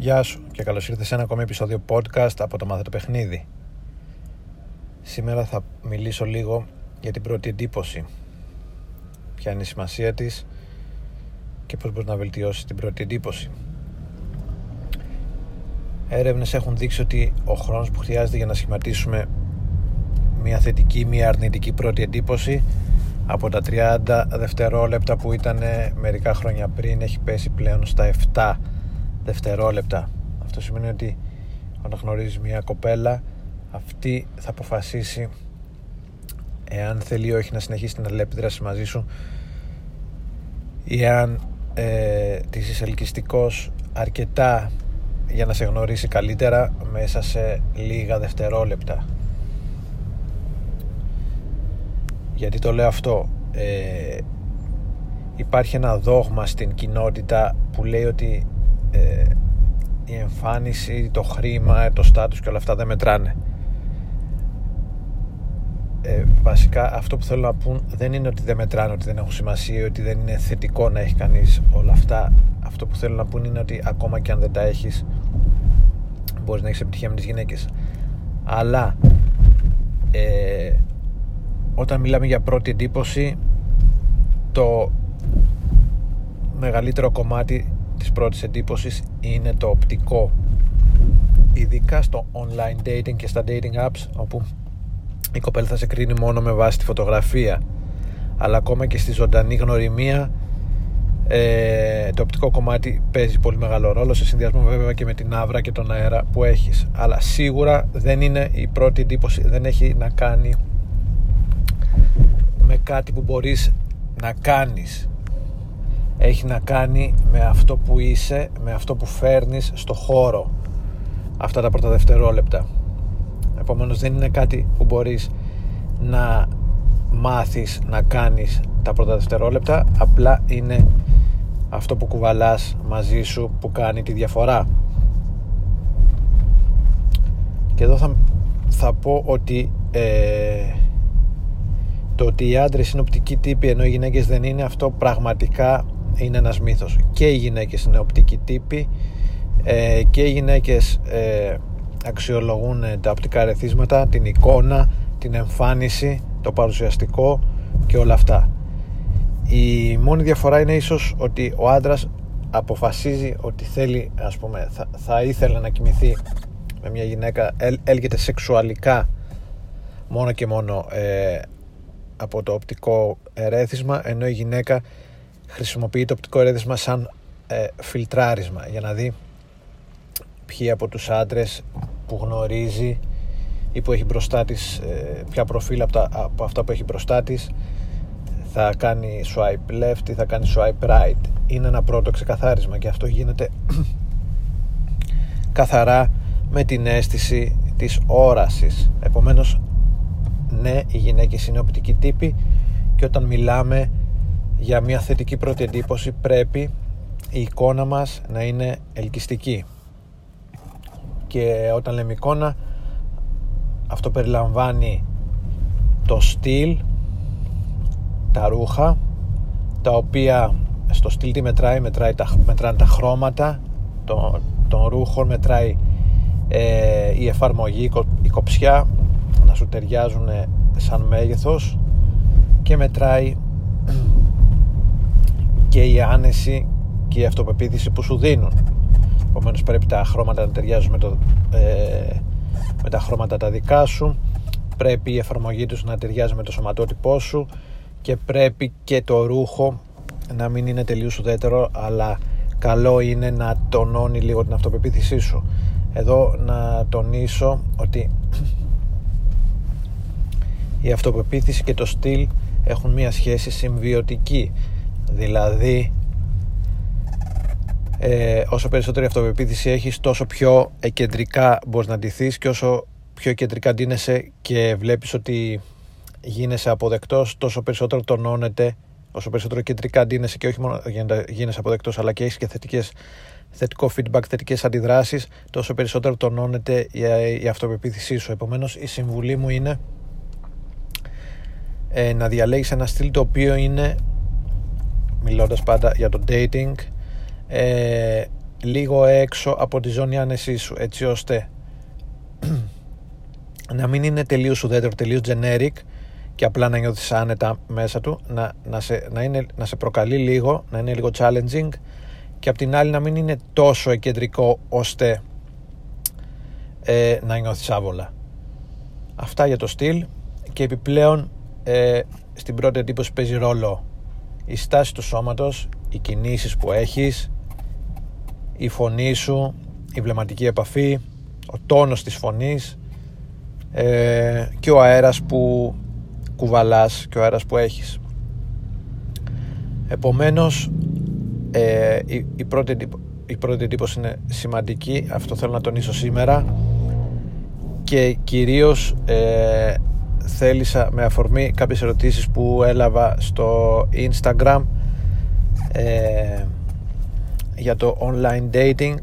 Γεια σου και καλώς ήρθες σε ένα ακόμη επεισόδιο podcast από το Μάθε το Παιχνίδι. Σήμερα θα μιλήσω λίγο για την πρώτη εντύπωση. Ποια είναι η σημασία της και πώς μπορεί να βελτιώσεις την πρώτη εντύπωση. Έρευνες έχουν δείξει ότι ο χρόνος που χρειάζεται για να σχηματίσουμε μια θετική, μια αρνητική πρώτη εντύπωση από τα 30 δευτερόλεπτα που ήταν μερικά χρόνια πριν έχει πέσει πλέον στα 7 δευτερόλεπτα. Αυτό σημαίνει ότι όταν γνωρίζεις μια κοπέλα αυτή θα αποφασίσει εάν θέλει ή όχι να συνεχίσει την αλληλεπίδραση μαζί σου ή αν ε, της είσαι ελκυστικός αρκετά για να σε γνωρίσει καλύτερα μέσα σε λίγα δευτερόλεπτα γιατί το λέω αυτό ε, υπάρχει ένα δόγμα στην κοινότητα που λέει ότι ε, η εμφάνιση, το χρήμα, το στάτους και όλα αυτά δεν μετράνε. Ε, βασικά αυτό που θέλω να πούν δεν είναι ότι δεν μετράνε, ότι δεν έχουν σημασία ότι δεν είναι θετικό να έχει κανείς όλα αυτά. Αυτό που θέλω να πούν είναι ότι ακόμα και αν δεν τα έχεις μπορείς να έχεις επιτυχία με τις γυναίκες. Αλλά ε, όταν μιλάμε για πρώτη εντύπωση το μεγαλύτερο κομμάτι της πρώτης εντύπωσης είναι το οπτικό. Ειδικά στο online dating και στα dating apps όπου η κοπέλα θα σε κρίνει μόνο με βάση τη φωτογραφία. Αλλά ακόμα και στη ζωντανή γνωριμία ε, το οπτικό κομμάτι παίζει πολύ μεγάλο ρόλο σε συνδυασμό βέβαια και με την άβρα και τον αέρα που έχεις. Αλλά σίγουρα δεν είναι η πρώτη εντύπωση δεν έχει να κάνει με κάτι που μπορείς να κάνεις έχει να κάνει με αυτό που είσαι με αυτό που φέρνεις στο χώρο αυτά τα πρώτα δευτερόλεπτα. Επομένως δεν είναι κάτι που μπορείς να μάθεις να κάνεις τα πρώτα δευτερόλεπτα. Απλά είναι αυτό που κουβαλάς μαζί σου που κάνει τη διαφορά. Και εδώ θα, θα πω ότι ε, το ότι οι άντρες είναι οπτικοί τύποι ενώ οι γυναίκες δεν είναι αυτό πραγματικά είναι ένας μύθος. Και οι γυναίκες είναι οπτικοί τύποι ε, και οι γυναίκες ε, αξιολογούν τα οπτικά ρεθίσματα την εικόνα, την εμφάνιση το παρουσιαστικό και όλα αυτά. Η μόνη διαφορά είναι ίσως ότι ο άντρας αποφασίζει ότι θέλει ας πούμε θα, θα ήθελε να κοιμηθεί με μια γυναίκα έλγεται σεξουαλικά μόνο και μόνο ε, από το οπτικό ερέθισμα ενώ η γυναίκα χρησιμοποιεί το οπτικό ερέθισμα σαν ε, φιλτράρισμα για να δει ποιοι από τους άντρες που γνωρίζει ή που έχει μπροστά της ε, ποια προφίλ από, τα, από αυτά που έχει μπροστά της θα κάνει swipe left ή θα κάνει swipe right. Είναι ένα πρώτο ξεκαθάρισμα και αυτό γίνεται καθαρά με την αίσθηση της όρασης. Επομένως ναι οι γυναίκες είναι οπτικοί τύποι και όταν μιλάμε για μια θετική πρώτη εντύπωση πρέπει η εικόνα μας να είναι ελκυστική. Και όταν λέμε εικόνα αυτό περιλαμβάνει το στυλ τα ρούχα τα οποία στο στυλ τι μετράει, μετράει τα, μετράνε τα χρώματα των, των ρούχων μετράει ε, η εφαρμογή, η κοψιά να σου ταιριάζουν σαν μέγεθος και μετράει και η άνεση και η αυτοπεποίθηση που σου δίνουν. Επομένως πρέπει τα χρώματα να ταιριάζουν με, το, ε, με τα χρώματα τα δικά σου. Πρέπει η εφαρμογή τους να ταιριάζει με το σωματότυπό σου και πρέπει και το ρούχο να μην είναι τελείως ουδέτερο αλλά καλό είναι να τονώνει λίγο την αυτοπεποίθησή σου. Εδώ να τονίσω ότι η αυτοπεποίθηση και το στυλ έχουν μια σχέση συμβιωτική δηλαδή ε, όσο περισσότερη αυτοπεποίθηση έχεις τόσο πιο εκεντρικά μπορείς να ντυθείς και όσο πιο κεντρικά ντύνεσαι και βλέπεις ότι γίνεσαι αποδεκτός τόσο περισσότερο τονώνεται όσο περισσότερο κεντρικά ντύνεσαι και όχι μόνο γίνεσαι αποδεκτός αλλά και έχεις και θετικές, θετικό feedback, θετικές αντιδράσεις τόσο περισσότερο τονώνεται η, η αυτοπεποίθησή σου. Επομένως η συμβουλή μου είναι ε, να διαλέγεις ένα στυλ το οποίο είναι μιλώντας πάντα για το dating ε, λίγο έξω από τη ζώνη άνεσής σου έτσι ώστε να μην είναι τελείως ουδέτερο, τελείως generic και απλά να νιώθεις άνετα μέσα του να, να, σε, να, είναι, να σε προκαλεί λίγο, να είναι λίγο challenging και απ' την άλλη να μην είναι τόσο εκεντρικό ώστε ε, να νιώθεις άβολα. Αυτά για το στυλ και επιπλέον ε, στην πρώτη εντύπωση παίζει ρόλο η στάση του σώματος, οι κινήσεις που έχεις, η φωνή σου, η βλεμματική επαφή, ο τόνος της φωνής ε, και ο αέρας που κουβαλάς και ο αέρας που έχεις. Επομένως ε, η, η, πρώτη, η πρώτη εντύπωση είναι σημαντική, αυτό θέλω να τονίσω σήμερα και κυρίως ε, θέλησα με αφορμή κάποιες ερωτήσεις που έλαβα στο Instagram ε, για το online dating.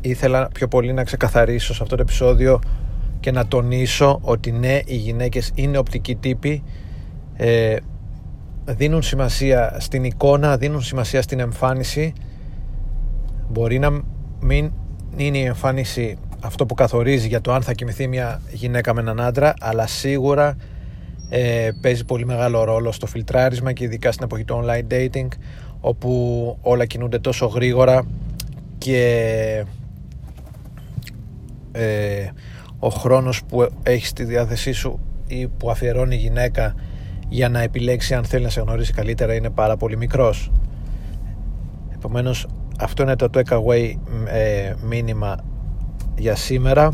Ήθελα πιο πολύ να ξεκαθαρίσω σε αυτό το επεισόδιο και να τονίσω ότι ναι οι γυναίκες είναι οπτικοί τύποι ε, δίνουν σημασία στην εικόνα δίνουν σημασία στην εμφάνιση. Μπορεί να μην είναι η εμφάνιση αυτό που καθορίζει για το αν θα κοιμηθεί μια γυναίκα με έναν άντρα αλλά σίγουρα ε, παίζει πολύ μεγάλο ρόλο στο φιλτράρισμα και ειδικά στην εποχή του online dating όπου όλα κινούνται τόσο γρήγορα και ε, ο χρόνος που έχεις στη διάθεσή σου ή που αφιερώνει η γυναίκα για να επιλέξει αν θέλει να σε γνωρίσει καλύτερα είναι πάρα πολύ μικρός. Επομένως αυτό είναι το takeaway ε, μήνυμα για σήμερα.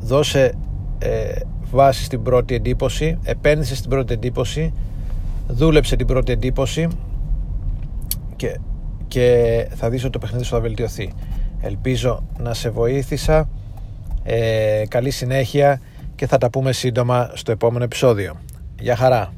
Δώσε ε, βάση στην πρώτη εντύπωση επένδυσε στην πρώτη εντύπωση δούλεψε την πρώτη εντύπωση και, και θα δεις ότι το παιχνίδι σου θα βελτιωθεί. Ελπίζω να σε βοήθησα. Ε, καλή συνέχεια και θα τα πούμε σύντομα στο επόμενο επεισόδιο. Γεια χαρά